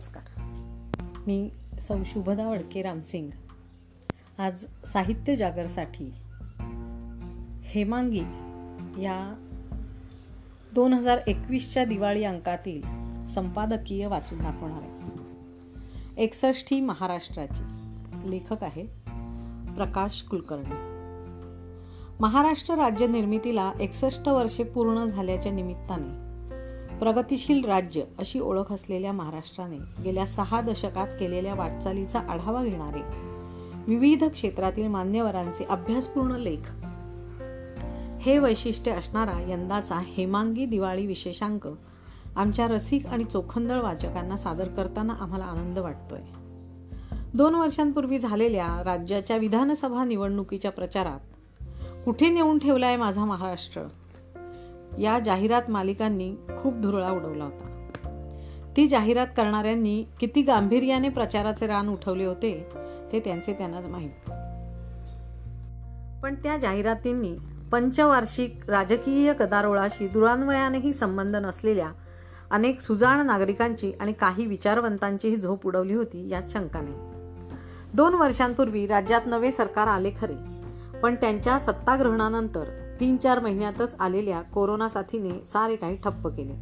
नमस्कार. मी सौ शुभदा वडके रामसिंग. आज साहित्य जागरसाठी हेमांगी या दोन हजार एकवीसच्या दिवाळी अंकातील संपादकीय वाचून दाखवणार आहे. एकसष्टी महाराष्ट्राची लेखक आहे प्रकाश कुलकर्णी. महाराष्ट्र राज्य निर्मितीला एकसष्ट वर्षे पूर्ण झाल्याच्या निमित्ताने प्रगतिशील राज्य अशी ओळख असलेल्या महाराष्ट्राने गेल्या सहा दशकात केलेल्या वाटचालीचा आढावा घेणारे विविध क्षेत्रातील मान्यवरांचे अभ्यासपूर्ण लेख. हे वैशिष्ट्य असणारा यंदाचा हेमांगी दिवाळी विशेषांक आमच्या रसिक आणि चोखंदळ वाचकांना सादर करताना आम्हाला आनंद वाटतोय. दोन वर्षांपूर्वी झालेल्या राज्याच्या विधानसभा निवडणुकीच्या प्रचारात कुठे नेऊन ठेवलाय माझा महाराष्ट्र? या जाहिरात मालिकांनी खूप धुरळा उडवला होता. ती जाहिरात करणाऱ्यांनी किती गांभीर्याने प्रचाराचे रान उठवले होते ते त्यांचे त्यांनाच माहीत. पण त्या जाहिरातींनी पंचवार्षिक राजकीय गदारोळाशी दुरान्वयानेही संबंध नसलेल्या अनेक सुजाण नागरिकांची आणि काही विचारवंतांचीही झोप उडवली होती यात शंका नाही. दोन वर्षांपूर्वी राज्यात नवे सरकार आले खरे पण त्यांच्या सत्ताग्रहणानंतर तीन चार महिन्यातच आलेल्या कोरोना साथीने सारे काही ठप्प केले.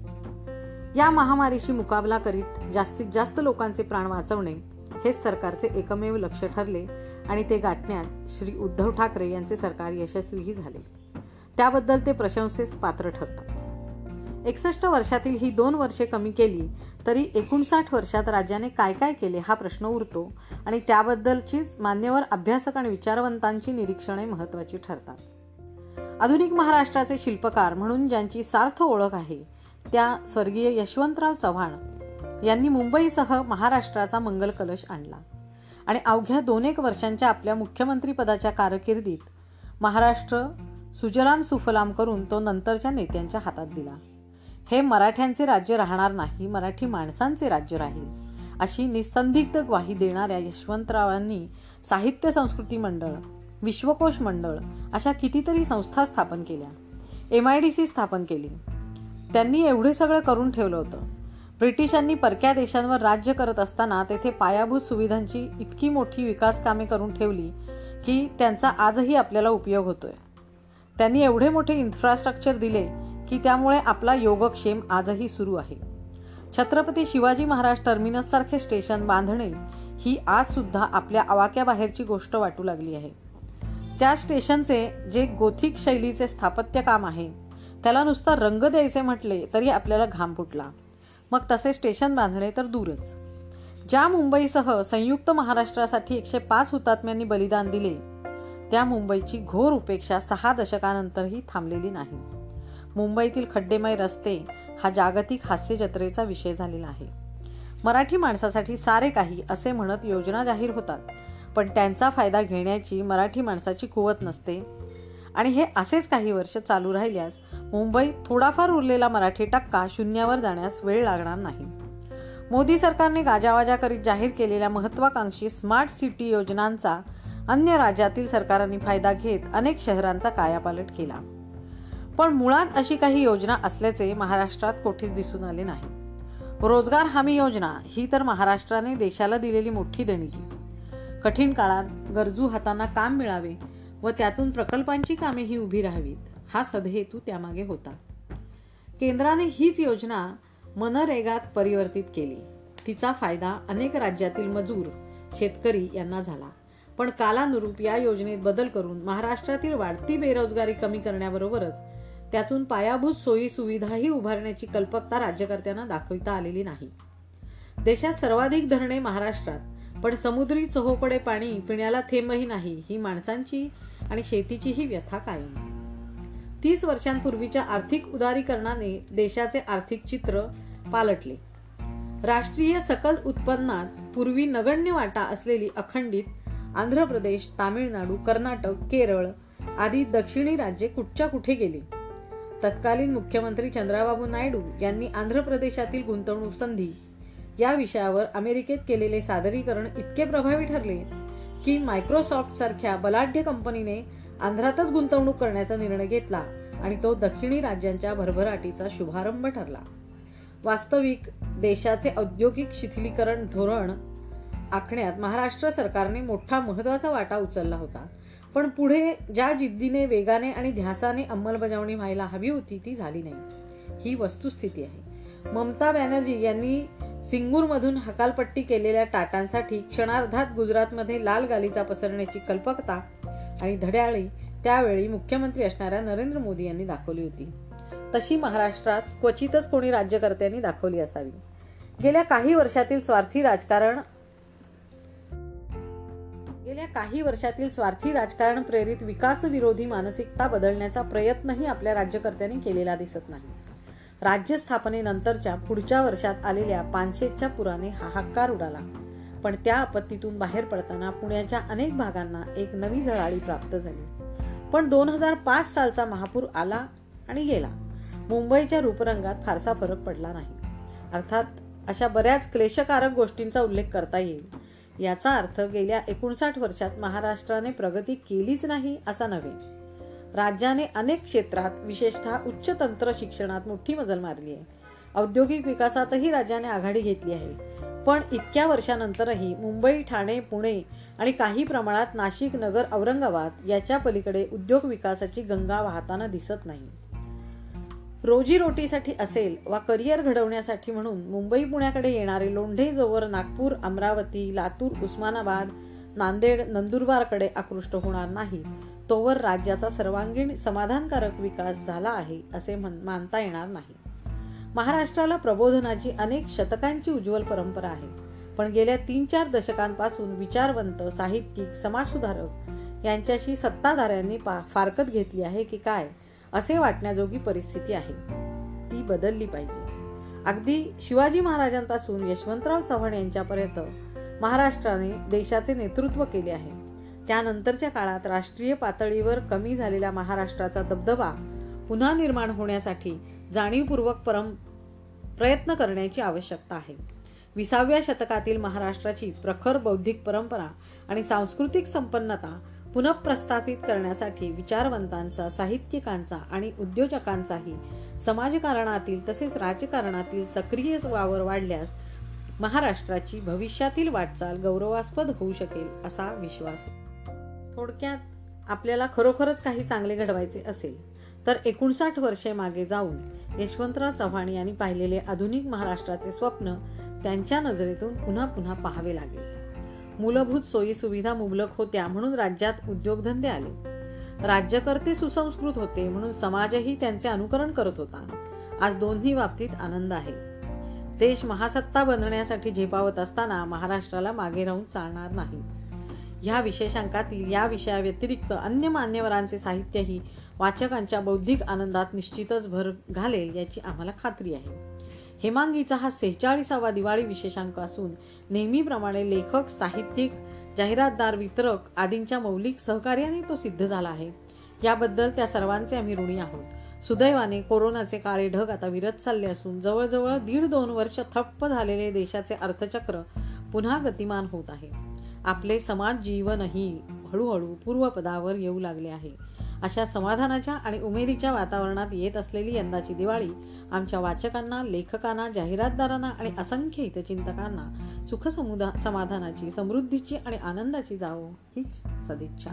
या महामारीशी मुकाबला करीत जास्तीत जास्त लोकांचे प्राण वाचवणे हेच सरकारचे एकमेव लक्ष ठरले आणि ते गाठण्यात श्री उद्धव ठाकरे यांचे सरकार यशस्वीही झाले. त्याबद्दल ते प्रशंसेस पात्र ठरतात. एकसष्ट वर्षातील ही दोन वर्षे कमी केली तरी एकोणसाठ वर्षात राज्याने काय काय केले हा प्रश्न उरतो आणि त्याबद्दलचीच मान्यवर अभ्यासक आणि विचारवंतांची निरीक्षणे महत्वाची ठरतात. आधुनिक महाराष्ट्राचे शिल्पकार म्हणून ज्यांची सार्थ ओळख आहे त्या स्वर्गीय यशवंतराव चव्हाण यांनी मुंबईसह महाराष्ट्राचा मंगल कलश आणला. आणि अवघ्या दोन एक वर्षांच्या आपल्या मुख्यमंत्रीपदाच्या कारकिर्दीत महाराष्ट्र सुजलाम सुफलाम करून तो नंतरच्या नेत्यांच्या हातात दिला. हे मराठ्यांचे राज्य राहणार नाही मराठी माणसांचे राज्य राहील अशी निसंदिग्ध ग्वाही देणाऱ्या यशवंतरावांनी साहित्य संस्कृती मंडळ विश्वकोश मंडळ अशा कितीतरी संस्था स्थापन केल्या. एम आय डी सी स्थापन केली. त्यांनी एवढे सगळं करून ठेवलं होतं. ब्रिटिशांनी परक्या देशांवर राज्य करत असताना तेथे पायाभूत सुविधांची इतकी मोठी विकास कामे करून ठेवली की त्यांचा आजही आपल्याला उपयोग होतोय. त्यांनी एवढे मोठे इन्फ्रास्ट्रक्चर दिले की त्यामुळे आपला योगक्षेम आजही सुरू आहे. छत्रपती शिवाजी महाराज टर्मिनस सारखे स्टेशन बांधणे ही आजसुद्धा आपल्या आवाक्याबाहेरची गोष्ट वाटू लागली आहे. त्या स्टेशनचे जे गोथिक शैलीचे स्थापत्य काम आहे त्याला नुसता रंग द्यायचे म्हटले तरी आपल्याला घाम फुटला. मग तसे स्टेशन बांधणे तर दूरच. ज्या मुंबईसह संयुक्त महाराष्ट्रासाठी एकशे पाच हुतात्म्यांनी बलिदान दिले त्या मुंबईची घोर उपेक्षा सहा दशकानंतरही थांबलेली नाही. मुंबईतील खड्डेमय रस्ते हा जागतिक हास्य जत्रेचा विषय झालेला आहे. मराठी माणसासाठी सारे काही असे म्हणत योजना जाहीर होतात. पण त्यांचा फायदा घेण्याची मराठी माणसाची कुवत नसते. आणि हे असेच काही वर्ष चालू राहिल्यास मुंबईत थोडाफार उरलेला मराठी टक्का शून्यावर जाण्यास वेळ लागणार नाही. मोदी सरकारने गाजावाजा करीत जाहीर केलेल्या महत्वाकांक्षी स्मार्ट सिटी योजनांचा अन्य राज्यातील सरकारांनी फायदा घेत अनेक शहरांचा कायापालट केला. पण मुळात अशी काही योजना असल्याचे महाराष्ट्रात कोठेच दिसून आले नाही. रोजगार हमी योजना ही तर महाराष्ट्राने देशाला दिलेली मोठी देणगी. कठीण काळात गरजू हातांना काम मिळावे व त्यातून प्रकल्पांची कामेही उभी राहावीत हा सदहेतू त्यामागे होता. केंद्राने हीच योजना मनरेगात परिवर्तित केली. तिचा फायदा अनेक राज्यातील मजूर शेतकरी यांना झाला. पण कालानुरूप या योजनेत बदल करून महाराष्ट्रातील वाढती बेरोजगारी कमी करण्याबरोबरच त्यातून पायाभूत सोयी सुविधाही उभारण्याची कल्पकता राज्यकर्त्यांना दाखविता आलेली नाही. देशात सर्वाधिक धरणे महाराष्ट्रात पण समुद्री चोहोकडे पाणी पिण्याला थेंबही नाही ही माणसांची आणि शेतीचीही व्यथा कायम. तीस वर्षांपूर्वीच्या आर्थिक उदारीकरणाने देशाचे आर्थिक चित्र पालटले. राष्ट्रीय सकल उत्पन्नात पूर्वी नगण्य वाटा असलेली अखंडित आंध्र प्रदेश तामिळनाडू कर्नाटक केरळ आदी दक्षिणी राज्ये कुठच्या कुठे गेली? तत्कालीन मुख्यमंत्री चंद्राबाबू नायडू यांनी आंध्र प्रदेशातील गुंतवणूक संधी या विषयावर अमेरिकेत केलेले सादरीकरण इतके प्रभावी ठरले की मायक्रोसॉफ्ट सारख्या बलाढ्य कंपनीने आंध्रातच गुंतवणूक करण्याचा निर्णय घेतला आणि तो दक्षिणी राज्यांच्या भरभराटीचा शुभारंभ ठरला. वास्तविक देशाचे औद्योगिक शिथिलीकरण धोरण आखण्यात महाराष्ट्र सरकारने मोठा महत्त्वाचा वाटा उचलला होता. पण पुढे ज्या जिद्दीने वेगाने आणि ध्यासाने अंमलबजावणी व्हायला हवी होती ती झाली नाही. ही वस्तुस्थिती आहे. ममता बॅनर्जी यांनी सिंगूरमधून हकालपट्टी केलेल्या टाटांसाठी क्षणार्धात गुजरातमध्ये लाल गालीचा पसरण्याची कल्पकता आणि धड्याळी त्यावेळी मुख्यमंत्री असणाऱ्या नरेंद्र मोदी यांनी दाखवली होती. तशी महाराष्ट्रात क्वचितच कोणी राज्यकर्त्यांनी दाखवली असावी. गेल्या काही वर्षातील स्वार्थी राजकारण गेल्या काही वर्षातील स्वार्थी राजकारण प्रेरित विकासविरोधी मानसिकता बदलण्याचा प्रयत्नही आपल्या राज्यकर्त्यांनी केलेला दिसत नाही. राज्य स्थापनेनंतरच्या पुढच्या वर्षात आलेल्या पानशेतच्या पुराने हाहाकार उडाला. पण त्या आपत्तीतून बाहेर पडताना पुण्याच्या अनेक भागांना एक नवी झळाळी प्राप्त झाली. पण दोन हजार पाच सालचा महापूर आला आणि गेला. मुंबईच्या रूपरंगात फारसा फरक पडला नाही. अर्थात अशा बऱ्याच क्लेशकारक गोष्टींचा उल्लेख करता येईल. याचा अर्थ गेल्या एकोणसाठ वर्षात महाराष्ट्राने प्रगती केलीच नाही असा नव्हे. राज्याने अनेक क्षेत्रात विशेषतः उच्च तंत्र शिक्षणात मोठी मजल मारली आहे. औद्योगिक विकासातही राज्याने आघाडी घेतली आहे. पण इतक्या वर्षानंतरही मुंबई ठाणे पुणे आणि काही प्रमाणात नाशिक नगर औरंगाबाद याच्या पलीकडे उद्योग विकासाची गंगा वाहताना दिसत नाही. रोजीरोटीसाठी असेल वा करिअर घडवण्यासाठी म्हणून मुंबई पुण्याकडे येणारे लोंढे जोवर नागपूर अमरावती लातूर उस्मानाबाद नांदेड नंदुरबारकडे आकृष्ट होणार नाही. तोवर राज्याचा सर्वांगीण समाधानकारक विकास झाला आहे असे मानता येणार नाही. महाराष्ट्राला प्रबोधनाची अनेक शतकांची उज्ज्वल परंपरा आहे. पण गेल्या तीन चार दशकांपासून विचारवंत साहित्यिक समाजसुधारक यांच्याशी सत्ताधाऱ्यांनी फारकत घेतली आहे की काय असे वाटण्याजोगी परिस्थिती आहे. ती बदलली पाहिजे. अगदी शिवाजी महाराजांपासून यशवंतराव चव्हाण यांच्यापर्यंत महाराष्ट्राने देशाचे नेतृत्व केले आहे. त्यानंतरच्या काळात राष्ट्रीय पातळीवर कमी झालेला महाराष्ट्राचा दबदबा पुन्हा निर्माण होण्यासाठी जाणीवपूर्वक परम प्रयत्न करण्याची आवश्यकता आहे. विसाव्या शतकातील महाराष्ट्राची प्रखर बौद्धिक परंपरा आणि सांस्कृतिक संपन्नता पुनঃप्रस्थापित करण्यासाठी विचारवंतांचा साहित्यिकांचा आणि उद्योजकांचाही समाजकारणातील तसेच राजकारणातील सक्रिय वावर वाढल्यास महाराष्ट्राची भविष्यातील वाटचाल गौरवास्पद होऊ शकेल असा विश्वास. थोडक्यात आपल्याला खरोखरच काही चांगले घडवायचे असेल तर एकोणसाठ वर्षे मागे जाऊन यशवंतराव चव्हाण यांनी पाहिलेले आधुनिक महाराष्ट्राचे स्वप्न त्यांच्या नजरेतून पुन्हा पुन्हा पाहावे लागेल. मूलभूत सोयी सुविधा मुबलक होत्या म्हणून राज्यात उद्योगधंदे आले. राज्यकर्ते सुसंस्कृत होते म्हणून समाजही त्यांचे अनुकरण करत होता. आज दोन्ही बाबतीत आनंद आहे. देश महासत्ता बनण्यासाठी झेपावत असताना महाराष्ट्राला मागे राहून चालणार नाही. ह्या विशेषांकातील या विषयाव्यतिरिक्त अन्य मान्यवरांचे साहित्यही वाचकांच्या बौद्धिक आनंदात निश्चितच भर घालेल याची आम्हाला खात्री आहे. हेमांगीचा हा सेहेचाळीसावा दिवाळी विशेषांक असून नेहमीप्रमाणे लेखक साहित्यिक जाहिरातदार वितरक आदींच्या मौलिक सहकार्याने तो सिद्ध झाला आहे. याबद्दल त्या सर्वांचे आम्ही ऋणी आहोत. सुदैवाने कोरोनाचे काळे ढग आता विरत चालले असून जवळजवळ दीड दोन वर्ष थप्प झालेले देशाचे अर्थचक्र पुन्हा गतिमान होत आहे. आपले समाज जीवनही हळूहळू पूर्वपदावर येऊ लागले आहे. अशा समाधानाच्या आणि उमेदीच्या वातावरणात येत असलेली यंदाची दिवाळी आमच्या वाचकांना लेखकांना जाहिरातदारांना आणि असंख्य हितचिंतकांना सुखसमुदा समाधानाची समृद्धीची आणि आनंदाची जावो हीच सदिच्छा.